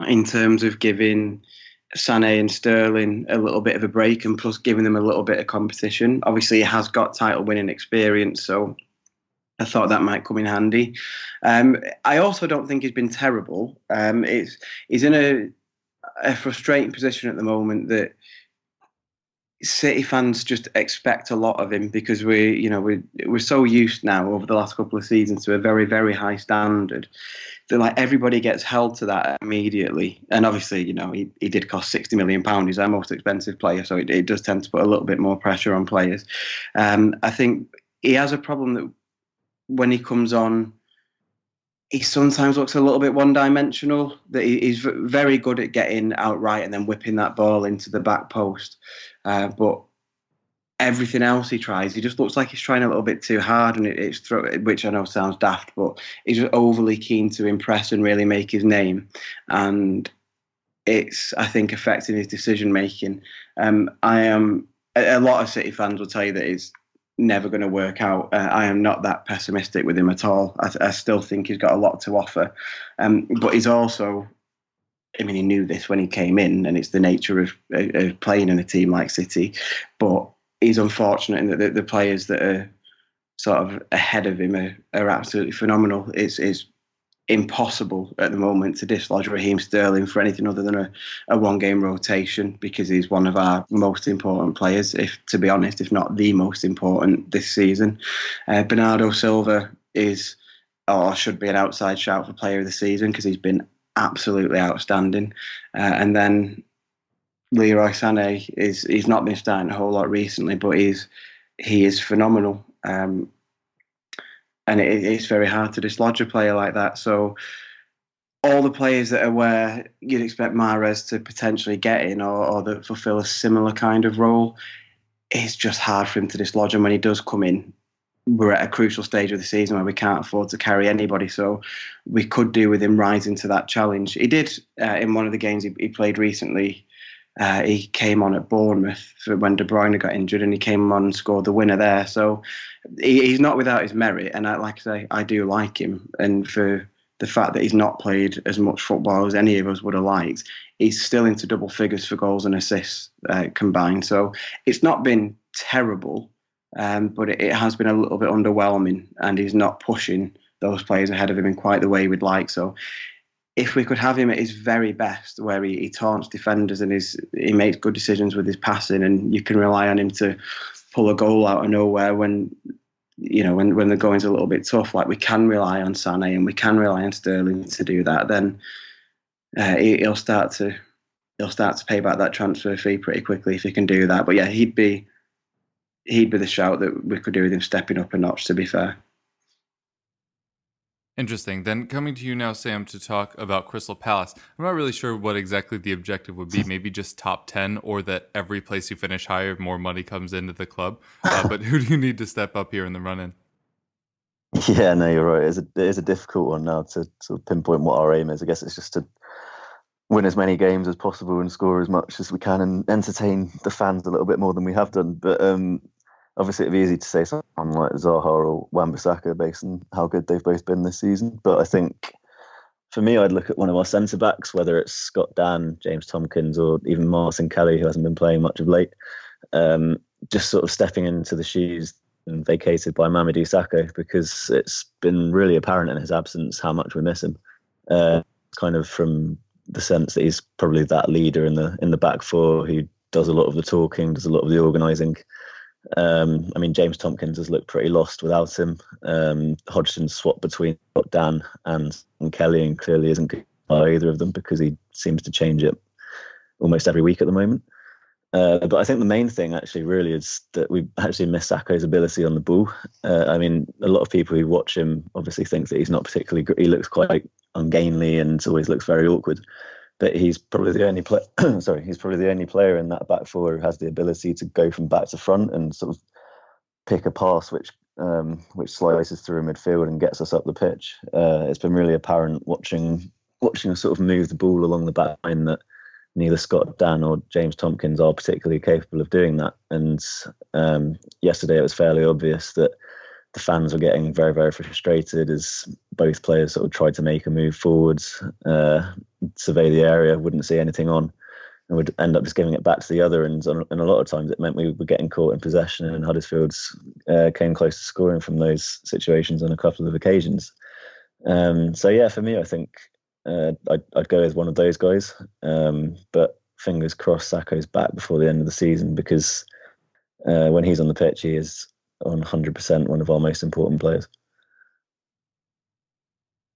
in terms of giving Sané and Sterling a little bit of a break and plus giving them a little bit of competition. Obviously, he has got title winning experience, so I thought that might come in handy. Um, I also don't think he's been terrible. Um, it's he's in a a frustrating position at the moment that City fans just expect a lot of him because we, you know, we we're so used now over the last couple of seasons to a very very high standard that like everybody gets held to that immediately. And obviously, you know, he, he did cost sixty million pounds. He's our most expensive player, so it, it does tend to put a little bit more pressure on players. Um, I think he has a problem that when he comes on, he sometimes looks a little bit one-dimensional. That he's very good at getting outright and then whipping that ball into the back post, uh, but everything else he tries, he just looks like he's trying a little bit too hard, and it, it's which I know sounds daft, but he's overly keen to impress and really make his name, and it's I think affecting his decision making. Um, I am a, a lot of City fans will tell you that it's never going to work out. Uh, I am not that pessimistic with him at all. I, I still think he's got a lot to offer, um, but he's also. I mean, he knew this when he came in, and it's the nature of, of playing in a team like City. But he's unfortunate in that the, the players that are sort of ahead of him are, are absolutely phenomenal. It's, it's impossible at the moment to dislodge Raheem Sterling for anything other than a, a one game rotation because he's one of our most important players, if to be honest, if not the most important this season. Uh, Bernardo Silva is or should be an outside shout for player of the season because he's been absolutely outstanding. Uh, and then Leroy Sané is he's not been starting a whole lot recently, but he's he is phenomenal. Um, and it, it's very hard to dislodge a player like that. So all the players that are where you'd expect Mahrez to potentially get in or, or that fulfill a similar kind of role, it's just hard for him to dislodge. And when he does come in, we're at a crucial stage of the season where we can't afford to carry anybody. So we could do with him rising to that challenge. He did uh, in one of the games he, he played recently. Uh, he came on at Bournemouth when De Bruyne got injured, and he came on and scored the winner there. So he, he's not without his merit, and I, like I say, I do like him. And for the fact that he's not played as much football as any of us would have liked, he's still into double figures for goals and assists uh, combined. So it's not been terrible, um, but it, it has been a little bit underwhelming, and he's not pushing those players ahead of him in quite the way we'd like. So if we could have him at his very best, where he, he taunts defenders and his, he makes good decisions with his passing, and you can rely on him to pull a goal out of nowhere when you know when when the going's a little bit tough, like we can rely on Sané and we can rely on Sterling to do that, then uh, he, he'll start to he'll start to pay back that transfer fee pretty quickly if he can do that. But yeah, he'd be he'd be the shout that we could do with him stepping up a notch. To be fair. Interesting. Then coming to you now, Sam, to talk about Crystal Palace. I'm not really sure what exactly the objective would be. Maybe just top 10 or that every place you finish higher, more money comes into the club. Uh, but who do you need to step up here in the run in? Yeah, no, you're right. It's a, it is a difficult one now to sort of pinpoint what our aim is. I guess it's just to win as many games as possible and score as much as we can and entertain the fans a little bit more than we have done. But um, obviously it'd be easy to say someone like Zaha or Wan-Bissaka based on how good they've both been this season. But I think for me, I'd look at one of our centre backs, whether it's Scott Dann, James Tomkins, or even Martin Kelly, who hasn't been playing much of late. Um, just sort of stepping into the shoes vacated by Mamadou Sakho because it's been really apparent in his absence how much we miss him. Uh, kind of from the sense that he's probably that leader in the in the back four who does a lot of the talking, does a lot of the organising. Um, I mean, James Tomkins has looked pretty lost without him. Um, Hodgson's swapped between Dann and, and Kelly, and clearly isn't good by either of them because he seems to change it almost every week at the moment. Uh, but I think the main thing actually really is that we actually miss Sakho's ability on the ball. Uh, I mean, a lot of people who watch him obviously think that he's not particularly. good. He looks quite ungainly and always looks very awkward but he's probably the only player. sorry, he's probably the only player in that back four who has the ability to go from back to front and sort of pick a pass which um, which slices through midfield and gets us up the pitch. Uh, it's been really apparent watching watching us sort of move the ball along the back line that neither Scott Dann or James Tomkins are particularly capable of doing that. And um, yesterday it was fairly obvious that the fans were getting very, very frustrated as both players sort of tried to make a move forwards, uh, survey the area, wouldn't see anything on, and would end up just giving it back to the other. And, and a lot of times it meant we were getting caught in possession, and Huddersfield's uh, came close to scoring from those situations on a couple of occasions. Um, so yeah, for me, I think uh, I'd, I'd, go as one of those guys. Um, but fingers crossed, Sakho's back before the end of the season because uh, when he's on the pitch, he is 100% one of our most important players.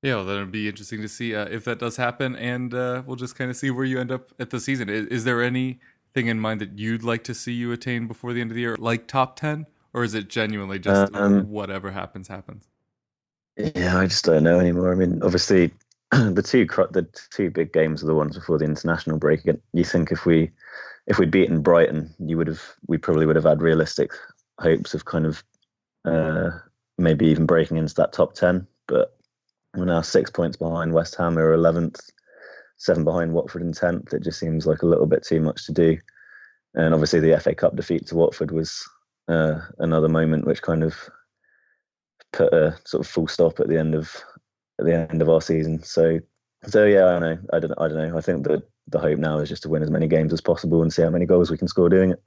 Yeah, well, that'll be interesting to see uh, if that does happen, and uh, we'll just kind of see where you end up at the season. Is, is, there anything in mind that you'd like to see you attain before the end of the year, like top ten, or is it genuinely just um, whatever happens happens? Yeah, I just don't know anymore. I mean, obviously, the two the two big games are the ones before the international break. You think if we if we'd beaten Brighton, you would have we probably would have had realistic hopes of kind of uh, maybe even breaking into that top 10. But we're now six points behind West Ham, we're 11th, seven behind Watford in 10th. It just seems like a little bit too much to do. And obviously, the FA Cup defeat to Watford was uh, another moment which kind of put a sort of full stop at the end of at the end of our season. So, so yeah, I know. I don't. I don't know. I think that the hope now is just to win as many games as possible and see how many goals we can score doing it.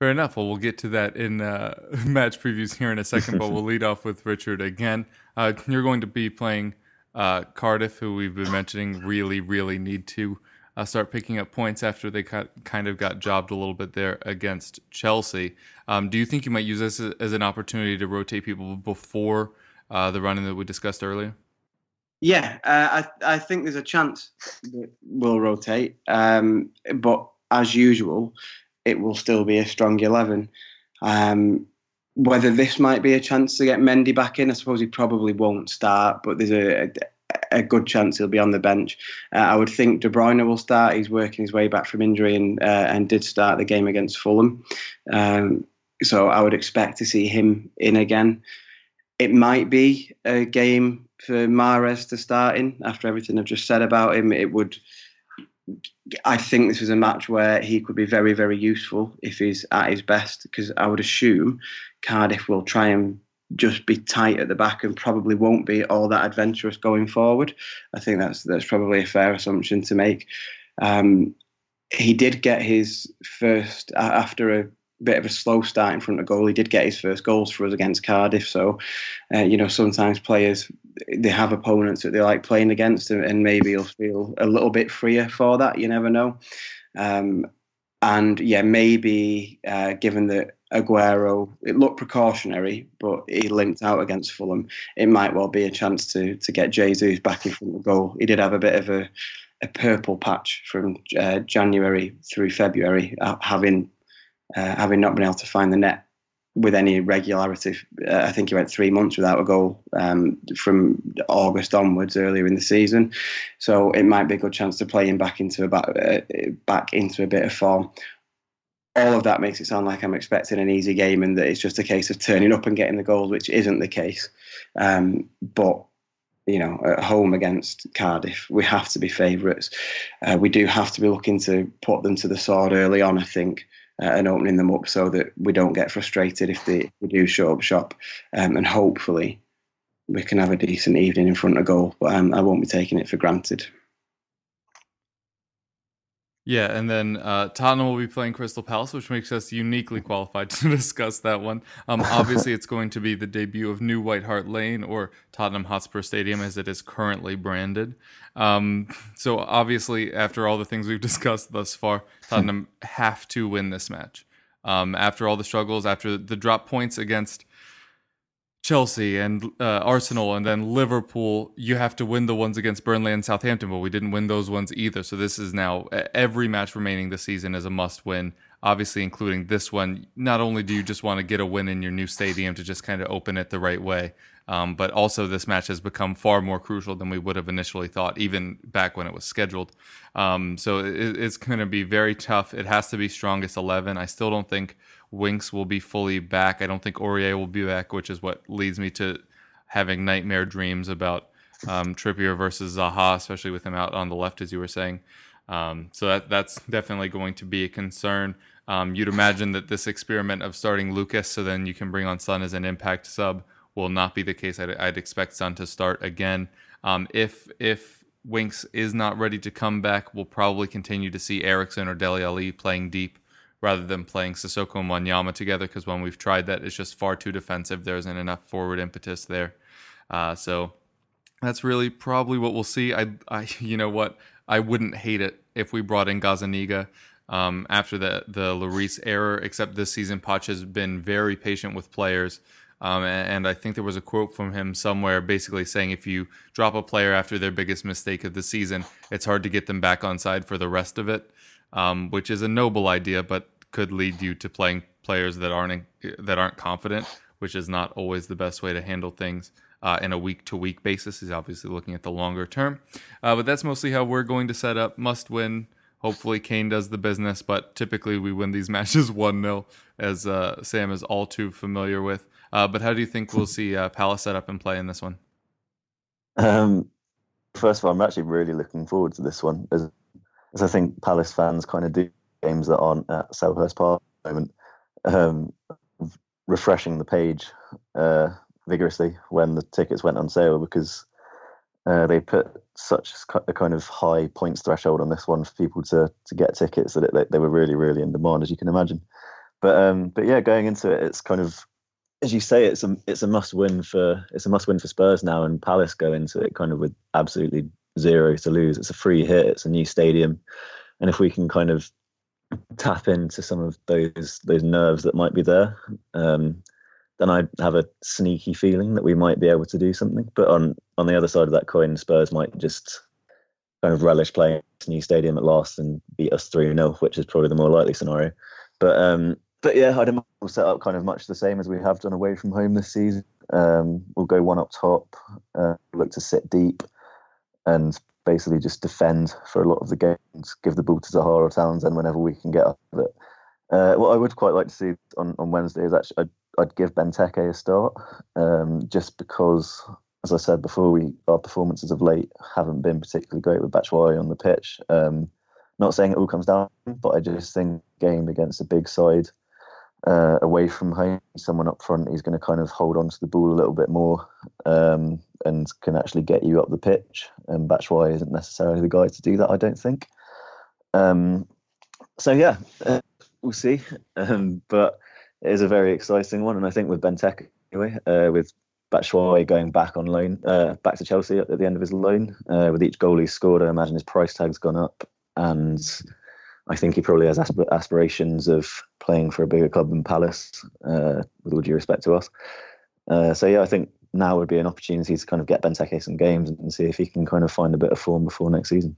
Fair enough. Well, we'll get to that in uh, match previews here in a second, but we'll lead off with Richard again. Uh, you're going to be playing uh, Cardiff, who we've been mentioning really, really need to uh, start picking up points after they got, kind of got jobbed a little bit there against Chelsea. Um, do you think you might use this as an opportunity to rotate people before uh, the running that we discussed earlier? Yeah, uh, I, I think there's a chance that we'll rotate, um, but as usual, it will still be a strong 11. Um, whether this might be a chance to get Mendy back in, I suppose he probably won't start, but there's a, a, good chance he'll be on the bench. Uh, I would think De Bruyne will start. He's working his way back from injury and uh, and did start the game against Fulham. Um, so I would expect to see him in again. It might be a game for Mahrez to start in after everything I've just said about him. It would I think this is a match where he could be very, very useful if he's at his best. Because I would assume Cardiff will try and just be tight at the back and probably won't be all that adventurous going forward. I think that's that's probably a fair assumption to make. Um, he did get his first after a bit of a slow start in front of goal. He did get his first goals for us against Cardiff. So, uh, you know, sometimes players they have opponents that they like playing against, and maybe he'll feel a little bit freer for that. You never know. Um, and yeah, maybe uh, given that Aguero, it looked precautionary, but he limped out against Fulham. It might well be a chance to to get Jesus back in front of goal. He did have a bit of a a purple patch from uh, January through February, uh, having uh, having not been able to find the net with any regularity. Uh, I think he went three months without a goal um, from August onwards earlier in the season. So it might be a good chance to play him back into a back, uh, back into a bit of form. All of that makes it sound like I'm expecting an easy game and that it's just a case of turning up and getting the goals, which isn't the case. Um, but you know, at home against Cardiff, we have to be favourites. Uh, we do have to be looking to put them to the sword early on, I think uh, and opening them up so that we don't get frustrated if they, we do show up shop. Um, and hopefully we can have a decent evening in front of goal. But um, I won't be taking it for granted. Yeah, and then uh, Tottenham will be playing Crystal Palace, which makes us uniquely qualified to discuss that one. Um, obviously, it's going to be the debut of New White Hart Lane or Tottenham Hotspur Stadium as it is currently branded. Um, so, obviously, after all the things we've discussed thus far, Tottenham have to win this match. Um, after all the struggles, after the drop points against Chelsea and uh, Arsenal and then Liverpool, you have to win the ones against Burnley and Southampton, but we didn't win those ones either. So this is now every match remaining this season is a must win, obviously, including this one. Not only do you just want to get a win in your new stadium to just kind of open it the right way, um, but also this match has become far more crucial than we would have initially thought, even back when it was scheduled. Um, so it, it's going to be very tough. It has to be strongest 11. I still don't think Winks will be fully back. I don't think Aurier will be back, which is what leads me to having nightmare dreams about um, Trippier versus Zaha, especially with him out on the left, as you were saying. Um, so that that's definitely going to be a concern. Um, you'd imagine that this experiment of starting Lucas, so then you can bring on Son as an impact sub, will not be the case. I'd, I'd expect Son to start again. Um, if if Winks is not ready to come back, we'll probably continue to see Eriksen or Dele Alli playing deep rather than playing Sissoko and Wanyama together because when we've tried that, it's just far too defensive. There isn't enough forward impetus there. Uh, so that's really probably what we'll see. I, I, you know what? I wouldn't hate it if we brought in Gazzaniga um, after the the Lloris error. Except this season, Poch has been very patient with players. Um, and, and, I think there was a quote from him somewhere basically saying if you drop a player after their biggest mistake of the season, it's hard to get them back on side for the rest of it, um, which is a noble idea, but could lead you to playing players that aren't that aren't confident, which is not always the best way to handle things. Uh, in a week to week basis. He's obviously looking at the longer term. Uh, but that's mostly how we're going to set up. Must win. Hopefully, Kane does the business, but typically we win these matches 1 0, as uh, Sam is all too familiar with. Uh, but how do you think we'll see uh, Palace set up and play in this one? Um, first of all, I'm actually really looking forward to this one, as, as I think Palace fans kind of do games that aren't at Selhurst Park at the moment, um, refreshing the page uh, vigorously when the tickets went on sale because uh, they put such a kind of high points threshold on this one for people to to get tickets that it, they were really really in demand as you can imagine. But um, but yeah, going into it, it's kind of as you say, it's a it's a must win for it's a must win for Spurs now, and Palace go into it kind of with absolutely zero to lose. It's a free hit. It's a new stadium, and if we can kind of tap into some of those those nerves that might be there, um, then I have a sneaky feeling that we might be able to do something. But on on the other side of that coin, Spurs might just kind of relish playing this new stadium at last and beat us three 0 which is probably the more likely scenario. But um, but yeah, I'd imagine we'll set up kind of much the same as we have done away from home this season. Um, we'll go one up top, uh, look to sit deep, and basically just defend for a lot of the games, give the ball to Zaha or Townsend whenever we can get up of it. Uh, what I would quite like to see on, on Wednesday is actually I'd, I'd give Benteke a start, um, just because, as I said before, we our performances of late haven't been particularly great with Batshuayi on the pitch. Um, Not saying it all comes down, but I just think game against a big side uh, away from home, someone up front is going to kind of hold on to the ball a little bit more um, and can actually get you up the pitch. And Batshuayi isn't necessarily the guy to do that, I don't think. Um, so yeah, uh, we'll see. Um, but it is a very exciting one, and I think with Benteke anyway, uh, with Batshuayi going back on loan, uh, back to Chelsea at the end of his loan, uh, with each goal he scored, I imagine his price tag's gone up, and I think he probably has asp- aspirations of playing for a bigger club than Palace, uh, with all due respect to us. Uh, so yeah, I think now would be an opportunity to kind of get Benteke some games and see if he can kind of find a bit of form before next season.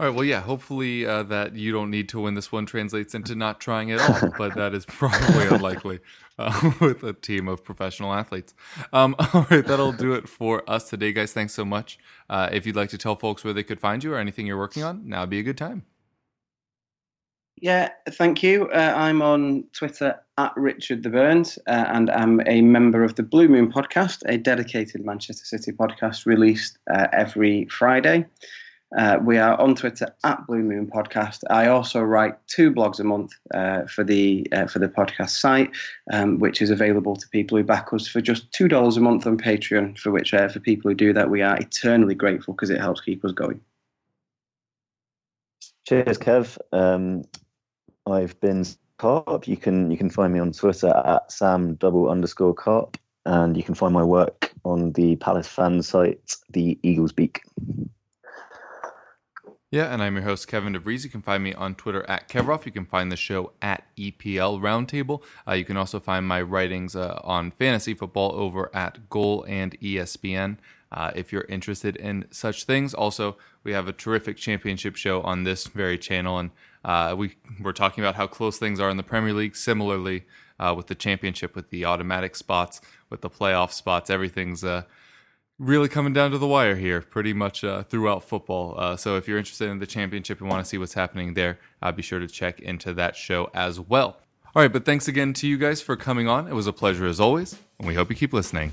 All right. Well, yeah. Hopefully, uh, that you don't need to win this one translates into not trying at all, but that is probably unlikely uh, with a team of professional athletes. Um, all right. That'll do it for us today, guys. Thanks so much. Uh, if you'd like to tell folks where they could find you or anything you're working on, now would be a good time. Yeah, thank you. Uh, I'm on Twitter at Richard the Burns, uh, and I'm a member of the Blue Moon podcast, a dedicated Manchester City podcast released uh, every Friday. Uh, we are on Twitter at Blue Moon Podcast. I also write two blogs a month uh, for the uh, for the podcast site, um, which is available to people who back us for just two dollars a month on Patreon. For which, for people who do that, we are eternally grateful because it helps keep us going. Cheers, Kev. Um, I've been Carp. You can you can find me on Twitter at Sam double underscore Carp, and you can find my work on the Palace fan site, the Eagles Beak. Yeah, and I'm your host, Kevin DeVries. You can find me on Twitter at Kevroff. You can find the show at EPL Roundtable. Uh, you can also find my writings uh, on fantasy football over at Goal and ESPN. Uh, if you're interested in such things, also we have a terrific championship show on this very channel, and uh, we we're talking about how close things are in the Premier League. Similarly, uh, with the championship, with the automatic spots, with the playoff spots, everything's uh, really coming down to the wire here, pretty much uh, throughout football. Uh, so if you're interested in the championship and want to see what's happening there, uh, be sure to check into that show as well. All right, but thanks again to you guys for coming on. It was a pleasure as always, and we hope you keep listening.